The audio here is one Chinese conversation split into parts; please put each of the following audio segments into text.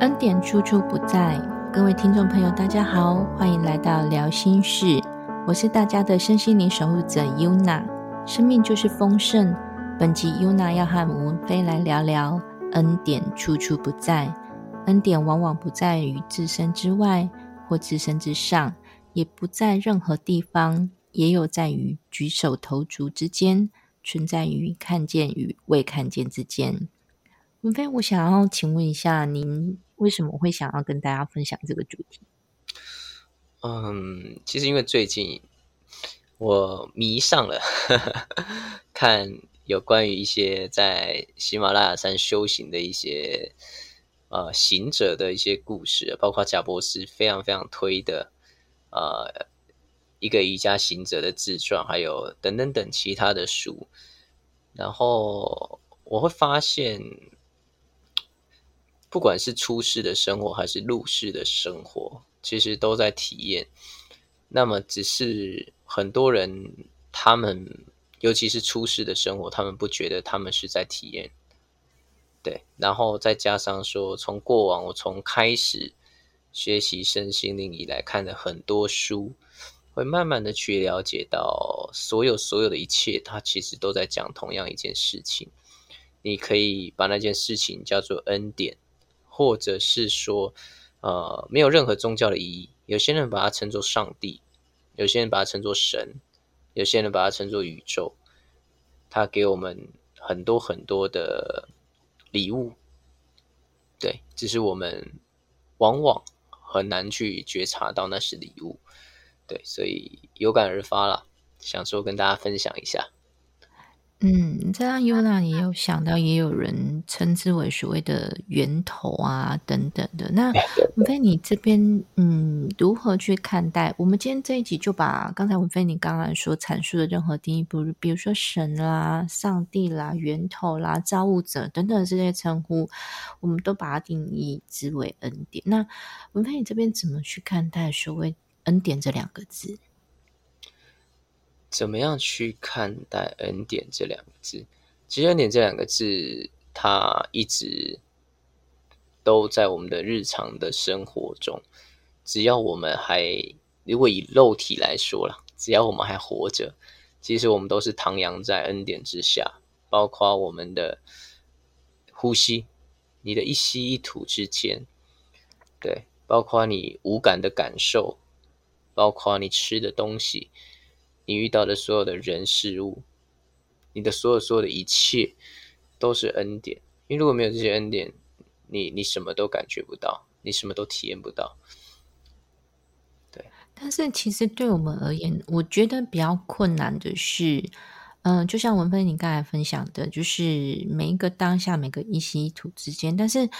恩典处处不在，各位听众朋友，大家好，欢迎来到聊心事，我是大家的身心灵守护者 Yuna。生命就是丰盛，本集 Yuna 要和吴文飞来聊聊恩典处处不在。恩典往往不在于自身之外或自身之上，也不在任何地方，也有在于举手投足之间，存在于看见与未看见之间。文飞，我想要请问一下，您为什么会想要跟大家分享这个主题？嗯，其实因为最近我迷上了 看有关于一些在喜马拉雅山修行的一些呃行者的一些故事，包括贾博士非常非常推的呃一个瑜伽行者的自传，还有等等等其他的书，然后我会发现。不管是出世的生活还是入世的生活，其实都在体验。那么，只是很多人他们，尤其是出世的生活，他们不觉得他们是在体验。对，然后再加上说，从过往我从开始学习身心灵以来，看了很多书，会慢慢的去了解到，所有所有的一切，它其实都在讲同样一件事情。你可以把那件事情叫做恩典。或者是说，呃，没有任何宗教的意义。有些人把它称作上帝，有些人把它称作神，有些人把它称作宇宙。它给我们很多很多的礼物，对，只是我们往往很难去觉察到那是礼物。对，所以有感而发了，想说跟大家分享一下。嗯，这样优娜也有想到，也有人称之为所谓的源头啊等等的。那 文飞，你这边嗯，如何去看待？我们今天这一集就把刚才文飞你刚刚所阐述的任何定义，比如比如说神啦、上帝啦、源头啦、造物者等等这些称呼，我们都把它定义之为恩典。那文飞，你这边怎么去看待所谓恩典这两个字？怎么样去看待“恩典”这两个字？其实“恩典”这两个字，它一直都在我们的日常的生活中。只要我们还，如果以肉体来说了，只要我们还活着，其实我们都是徜徉在恩典之下。包括我们的呼吸，你的一吸一吐之间，对，包括你无感的感受，包括你吃的东西。你遇到的所有的人事物，你的所有所有的一切都是恩典。因为如果没有这些恩典，你你什么都感觉不到，你什么都体验不到。对。但是其实对我们而言，我觉得比较困难的是，嗯，就像文芬你刚才分享的，就是每一个当下，每个一吸一吐之间。但是，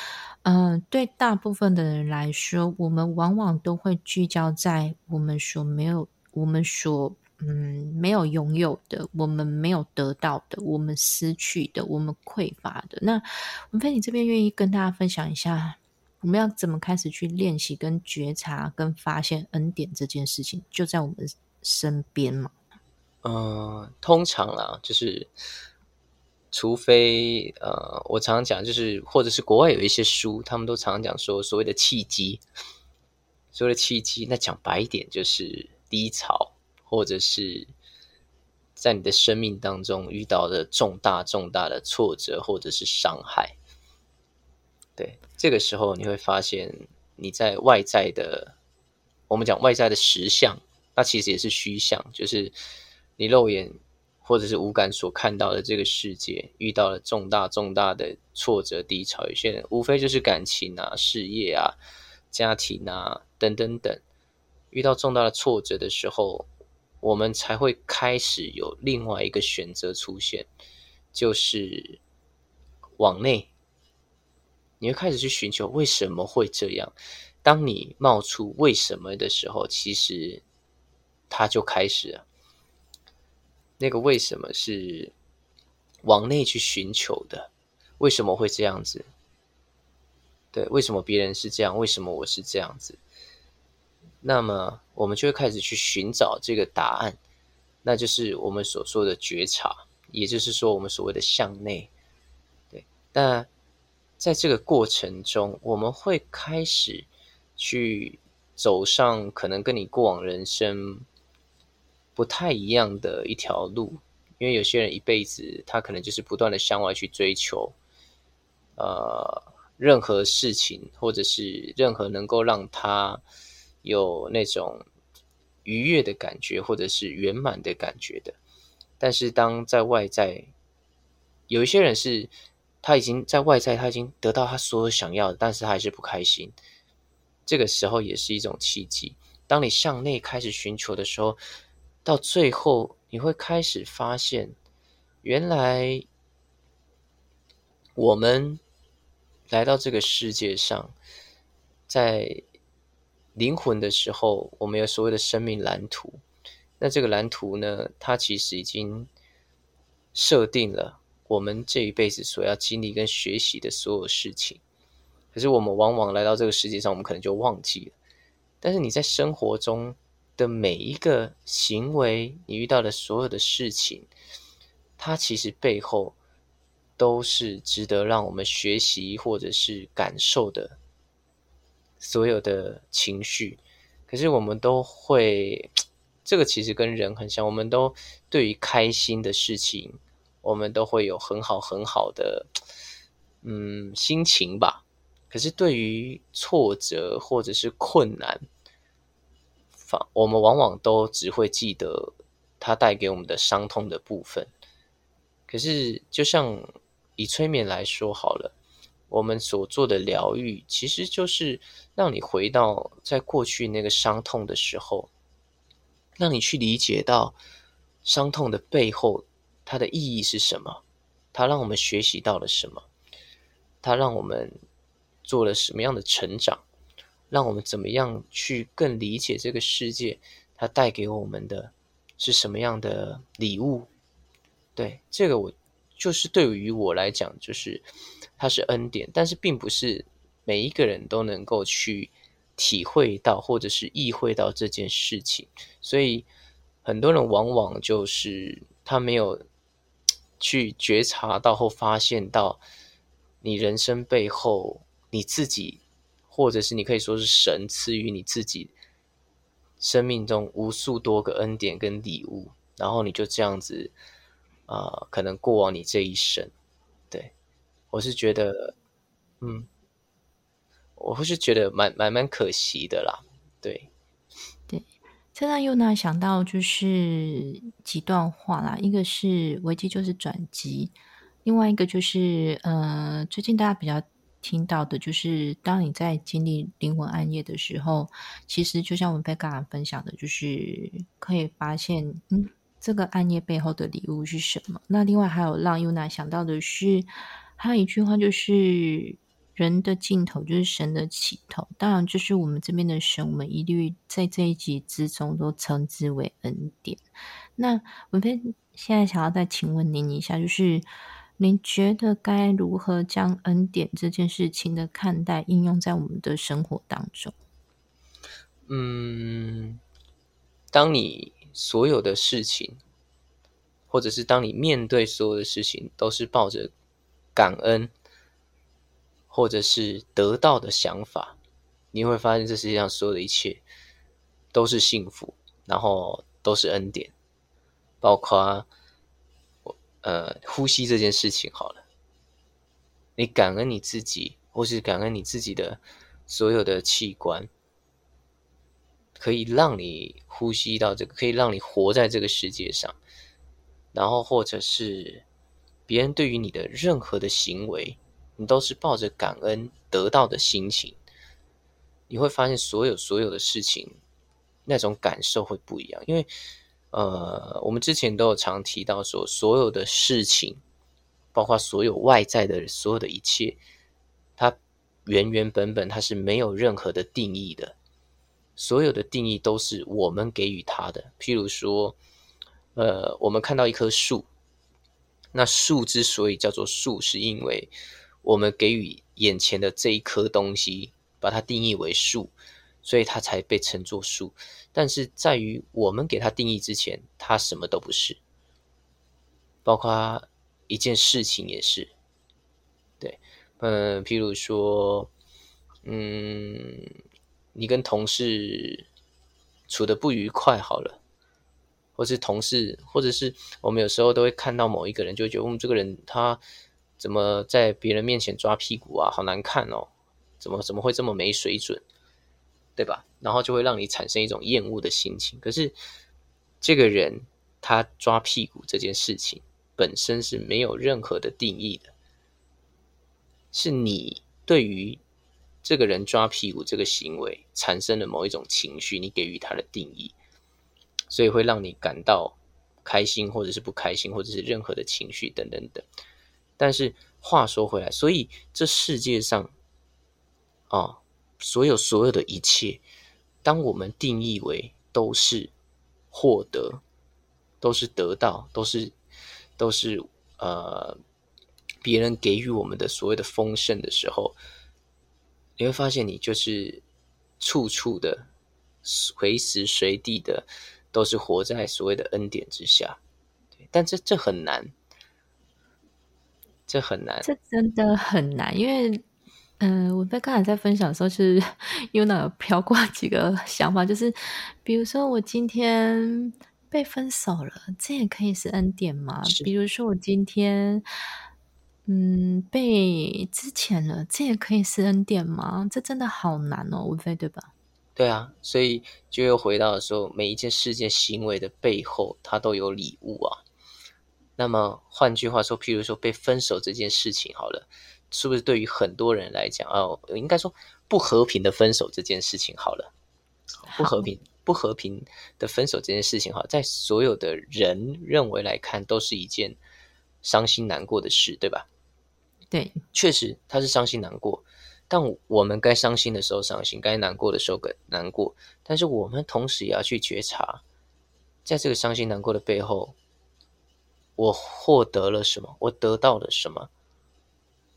嗯，对大部分的人来说，我们往往都会聚焦在我们所没有，我们所。嗯，没有拥有的，我们没有得到的，我们失去的，我们匮乏的。那文飞，你这边愿意跟大家分享一下，我们要怎么开始去练习、跟觉察、跟发现恩典这件事情，就在我们身边嘛？嗯，通常啦，就是除非呃，我常常讲，就是或者是国外有一些书，他们都常常讲说，所谓的契机，所谓的契机，那讲白一点就是低潮。或者是在你的生命当中遇到的重大重大的挫折或者是伤害，对，这个时候你会发现你在外在的，我们讲外在的实相，那其实也是虚相，就是你肉眼或者是五感所看到的这个世界，遇到了重大重大的挫折低潮，有些人无非就是感情啊、事业啊、家庭啊等等等，遇到重大的挫折的时候。我们才会开始有另外一个选择出现，就是往内，你会开始去寻求为什么会这样。当你冒出为什么的时候，其实它就开始了。那个为什么是往内去寻求的？为什么会这样子？对，为什么别人是这样？为什么我是这样子？那么，我们就会开始去寻找这个答案，那就是我们所说的觉察，也就是说，我们所谓的向内。对，但在这个过程中，我们会开始去走上可能跟你过往人生不太一样的一条路，因为有些人一辈子他可能就是不断的向外去追求，呃，任何事情或者是任何能够让他有那种愉悦的感觉或者是圆满的感觉的，但是当在外在。有一些人是，他已经在外在，他已经得到他所有想要的，但是他还是不开心。这个时候也是一种契机。当你向内开始寻求的时候，到最后你会开始发现，原来我们来到这个世界上，在灵魂的时候，我们有所谓的生命蓝图。那这个蓝图呢，它其实已经设定了。我们这一辈子所要经历跟学习的所有事情，可是我们往往来到这个世界上，我们可能就忘记了。但是你在生活中的每一个行为，你遇到的所有的事情，它其实背后都是值得让我们学习或者是感受的所有的情绪。可是我们都会，这个其实跟人很像，我们都对于开心的事情。我们都会有很好很好的，嗯，心情吧。可是对于挫折或者是困难，反我们往往都只会记得它带给我们的伤痛的部分。可是，就像以催眠来说好了，我们所做的疗愈，其实就是让你回到在过去那个伤痛的时候，让你去理解到伤痛的背后。它的意义是什么？它让我们学习到了什么？它让我们做了什么样的成长？让我们怎么样去更理解这个世界？它带给我们的是什么样的礼物？对这个，我就是对于我来讲，就是它是恩典，但是并不是每一个人都能够去体会到或者是意会到这件事情，所以很多人往往就是他没有。去觉察到或，发现到你人生背后，你自己，或者是你可以说是神赐予你自己生命中无数多个恩典跟礼物，然后你就这样子啊，可能过往你这一生。我是觉得，嗯，我会是觉得蛮蛮蛮可惜的啦，对。对这让又娜想到就是几段话啦，一个是危机就是转机，另外一个就是呃，最近大家比较听到的就是，当你在经历灵魂暗夜的时候，其实就像我们被刚刚分享的，就是可以发现，嗯，这个暗夜背后的礼物是什么。那另外还有让优娜想到的是，还有一句话就是。人的尽头就是神的起头，当然就是我们这边的神，我们一律在这一集之中都称之为恩典。那文飞现在想要再请问您一下，就是您觉得该如何将恩典这件事情的看待应用在我们的生活当中？嗯，当你所有的事情，或者是当你面对所有的事情，都是抱着感恩。或者是得到的想法，你会发现这世界上所有的一切都是幸福，然后都是恩典，包括我呃呼吸这件事情。好了，你感恩你自己，或是感恩你自己的所有的器官，可以让你呼吸到这个，可以让你活在这个世界上。然后，或者是别人对于你的任何的行为。你都是抱着感恩得到的心情，你会发现所有所有的事情，那种感受会不一样。因为，呃，我们之前都有常提到说，所有的事情，包括所有外在的所有的一切，它原原本本它是没有任何的定义的，所有的定义都是我们给予它的。譬如说，呃，我们看到一棵树，那树之所以叫做树，是因为我们给予眼前的这一颗东西，把它定义为树，所以它才被称作树。但是在于我们给它定义之前，它什么都不是，包括一件事情也是。对，嗯，譬如说，嗯，你跟同事处的不愉快，好了，或是同事，或者是我们有时候都会看到某一个人，就觉得我们这个人他怎么在别人面前抓屁股啊，好难看哦，怎么怎么会这么没水准，对吧？然后就会让你产生一种厌恶的心情。可是这个人他抓屁股这件事情本身是没有任何的定义的。是你对于这个人抓屁股这个行为产生了某一种情绪，你给予他的定义，所以会让你感到开心，或者是不开心，或者是任何的情绪等等等。但是话说回来，所以这世界上啊，所有所有的一切，当我们定义为都是获得，都是得到，都是都是呃。别人给予我们的所谓的丰盛的时候，你会发现你就是处处的、随时随地的都是活在所谓的恩典之下。但这这很难，这很难，这真的很难。因为，嗯，我在刚才在分享的时候，是 UNA 有飘过 几个想法，就是比如说我今天被分手了，这也可以是恩典吗？比如说我今天。嗯，被之前了，这也可以是恩典吗？这真的好难哦，无非对吧？对啊，所以就又回到说，每一件事件行为的背后，它都有礼物啊。那么换句话说，譬如说被分手这件事情，好了，是不是对于很多人来讲哦，应该说不和平的分手这件事情，好了，不和平不和平的分手这件事情，哈，在所有的人认为来看，都是一件伤心难过的事，对吧？对，确实他是伤心难过，但我们该伤心的时候伤心，该难过的时候难过。但是我们同时也要去觉察，在这个伤心难过的背后，我获得了什么？我得到了什么？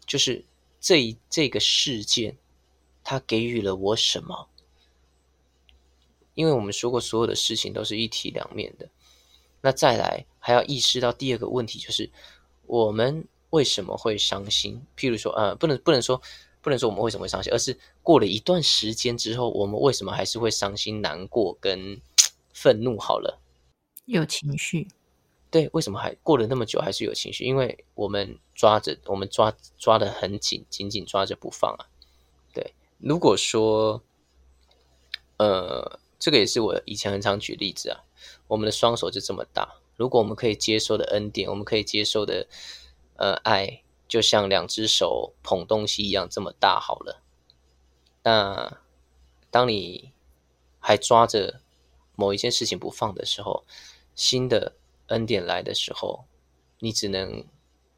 就是这一这个事件，它给予了我什么？因为我们说过，所有的事情都是一体两面的。那再来还要意识到第二个问题，就是我们。为什么会伤心？譬如说，呃，不能不能说，不能说我们为什么会伤心，而是过了一段时间之后，我们为什么还是会伤心、难过跟愤怒？好了，有情绪，对，为什么还过了那么久还是有情绪？因为我们抓着，我们抓抓的很紧，紧紧抓着不放啊。对，如果说，呃，这个也是我以前很常举例子啊，我们的双手就这么大，如果我们可以接受的恩典，我们可以接受的。呃，爱就像两只手捧东西一样这么大好了。那当你还抓着某一件事情不放的时候，新的恩典来的时候，你只能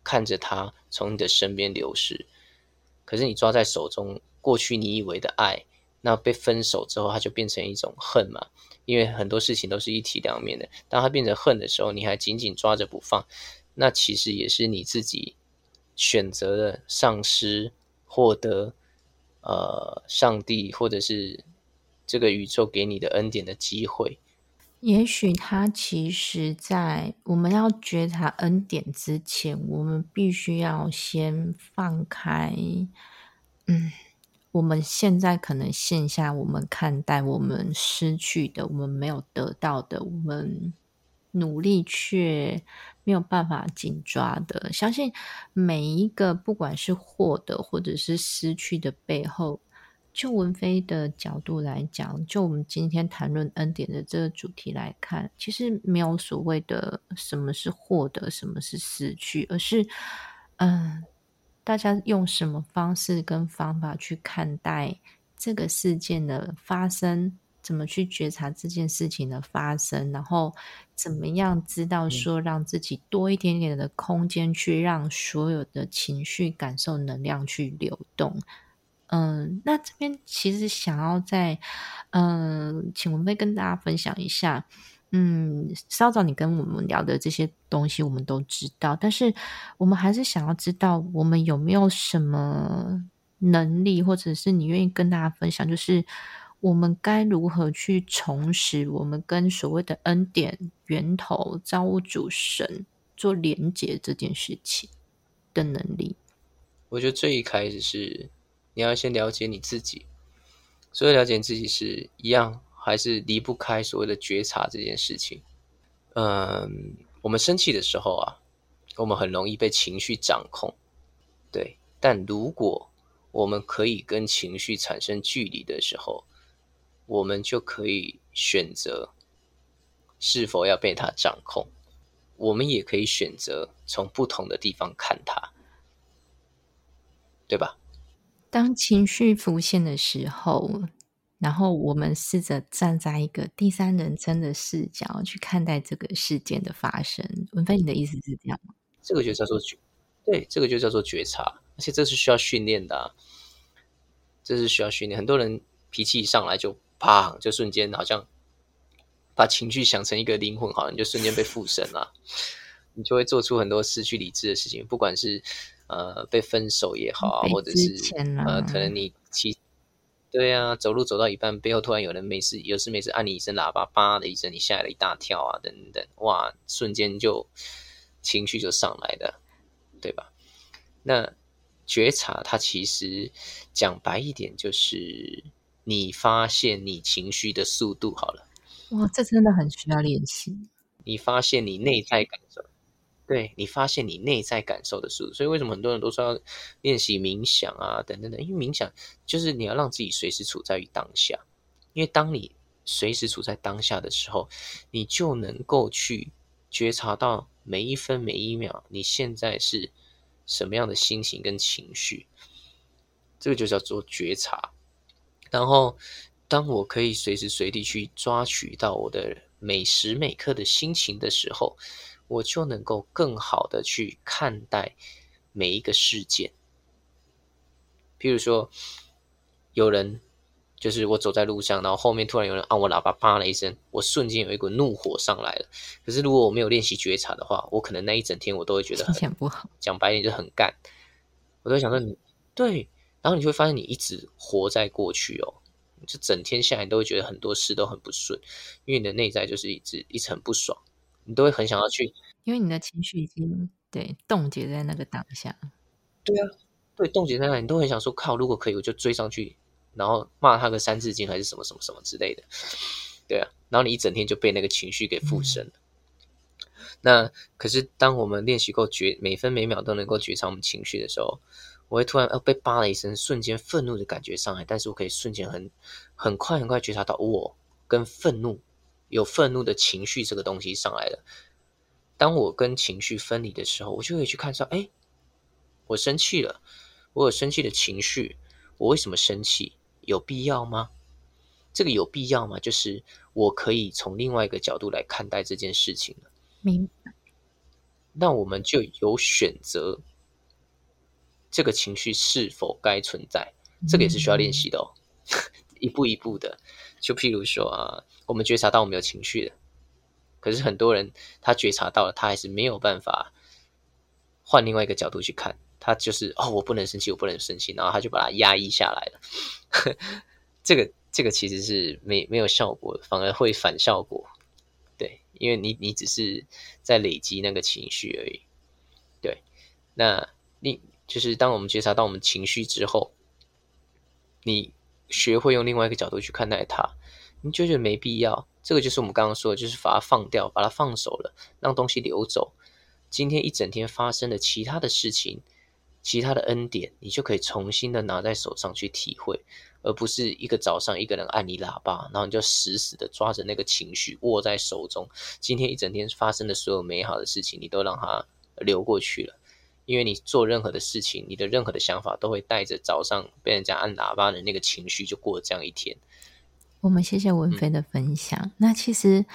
看着它从你的身边流逝。可是你抓在手中，过去你以为的爱，那被分手之后，它就变成一种恨嘛？因为很多事情都是一体两面的。当它变成恨的时候，你还紧紧抓着不放。那其实也是你自己选择了丧失获得呃上帝或者是这个宇宙给你的恩典的机会。也许他其实，在我们要觉察恩典之前，我们必须要先放开。嗯，我们现在可能线下我们看待我们失去的，我们没有得到的，我们努力却。没有办法紧抓的，相信每一个不管是获得或者是失去的背后，就文飞的角度来讲，就我们今天谈论恩典的这个主题来看，其实没有所谓的什么是获得，什么是失去，而是嗯，大家用什么方式跟方法去看待这个事件的发生。怎么去觉察这件事情的发生，然后怎么样知道说让自己多一点点的空间，去让所有的情绪、感受、能量去流动。嗯，那这边其实想要在嗯，请文飞跟大家分享一下。嗯，稍早你跟我们聊的这些东西，我们都知道，但是我们还是想要知道，我们有没有什么能力，或者是你愿意跟大家分享，就是。我们该如何去重拾我们跟所谓的恩典源头造物主神做连接这件事情的能力？我觉得最一开始是你要先了解你自己，所以了解自己是一样，还是离不开所谓的觉察这件事情。嗯，我们生气的时候啊，我们很容易被情绪掌控，对。但如果我们可以跟情绪产生距离的时候，我们就可以选择是否要被它掌控。我们也可以选择从不同的地方看它，对吧？当情绪浮现的时候，然后我们试着站在一个第三人称的视角去看待这个事件的发生。文飞，你的意思是这样吗？这个就叫做觉，对，这个就叫做觉察，而且这是需要训练的。这是需要训练，很多人脾气一上来就啪，就瞬间好像把情绪想成一个灵魂，好像就瞬间被附身了，你就会做出很多失去理智的事情，不管是呃被分手也好啊，或者是呃可能你骑对啊，走路走到一半，背后突然有人没事有事没事按你一声喇叭，叭的一声，你吓了一大跳啊，等等，哇，瞬间就情绪就上来了，对吧？那。觉察，它其实讲白一点，就是你发现你情绪的速度好了。哇，这真的很需要练习。你发现你内在感受，对你发现你内在感受的速度。所以为什么很多人都说要练习冥想啊，等等等？因为冥想就是你要让自己随时处在于当下。因为当你随时处在当下的时候，你就能够去觉察到每一分每一秒，你现在是。什么样的心情跟情绪，这个就叫做觉察。然后，当我可以随时随地去抓取到我的每时每刻的心情的时候，我就能够更好的去看待每一个事件。譬如说，有人。就是我走在路上，然后后面突然有人按我喇叭，啪了一声，我瞬间有一股怒火上来了。可是如果我没有练习觉察的话，我可能那一整天我都会觉得很不好。讲白点就很干，我都想说你对，然后你会发现你一直活在过去哦，就整天下来都会觉得很多事都很不顺，因为你的内在就是一直一直很不爽，你都会很想要去，因为你的情绪已经对冻结在那个当下。对啊，对，冻结在那，你都很想说靠，如果可以，我就追上去。然后骂他个三字经还是什么什么什么之类的，对啊，然后你一整天就被那个情绪给附身了。那可是当我们练习够觉每分每秒都能够觉察我们情绪的时候，我会突然呃被扒了一声，瞬间愤怒的感觉上来，但是我可以瞬间很很快很快觉察到我跟愤怒有愤怒的情绪这个东西上来了。当我跟情绪分离的时候，我就可以去看说，哎，我生气了，我有生气的情绪，我为什么生气？有必要吗？这个有必要吗？就是我可以从另外一个角度来看待这件事情了。明白。那我们就有选择，这个情绪是否该存在？这个也是需要练习的哦。一步一步的，就譬如说啊，我们觉察到我们有情绪的，可是很多人他觉察到了，他还是没有办法换另外一个角度去看。他就是哦，我不能生气，我不能生气，然后他就把它压抑下来了。这个这个其实是没没有效果，反而会反效果。对，因为你你只是在累积那个情绪而已。对，那你就是当我们觉察到我们情绪之后，你学会用另外一个角度去看待它，你就觉得没必要。这个就是我们刚刚说的，就是把它放掉，把它放手了，让东西流走。今天一整天发生的其他的事情。其他的恩典，你就可以重新的拿在手上去体会，而不是一个早上一个人按你喇叭，然后你就死死的抓着那个情绪握在手中。今天一整天发生的所有美好的事情，你都让它流过去了。因为你做任何的事情，你的任何的想法都会带着早上被人家按喇叭的那个情绪，就过这样一天。我们谢谢文飞的分享。那其实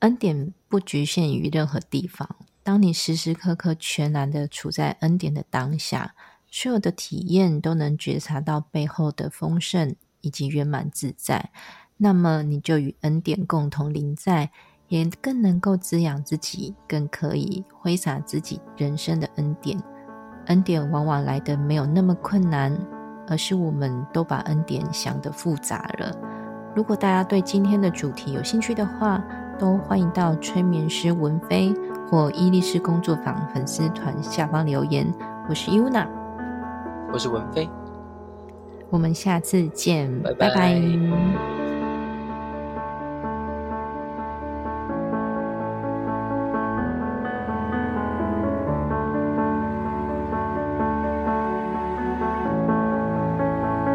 恩典不局限于任何地方。当你时时刻刻全然的处在恩典的当下，所有的体验都能觉察到背后的丰盛以及圆满自在，那么你就与恩典共同临在，也更能够滋养自己，更可以挥洒自己人生的恩典。恩典往往来的没有那么困难，而是我们都把恩典想得复杂了。如果大家对今天的主题有兴趣的话，都欢迎到催眠师文飞。或伊利斯工作坊粉丝团下方留言，我是 Yuna，我我是文飞，我们下次见，拜拜拜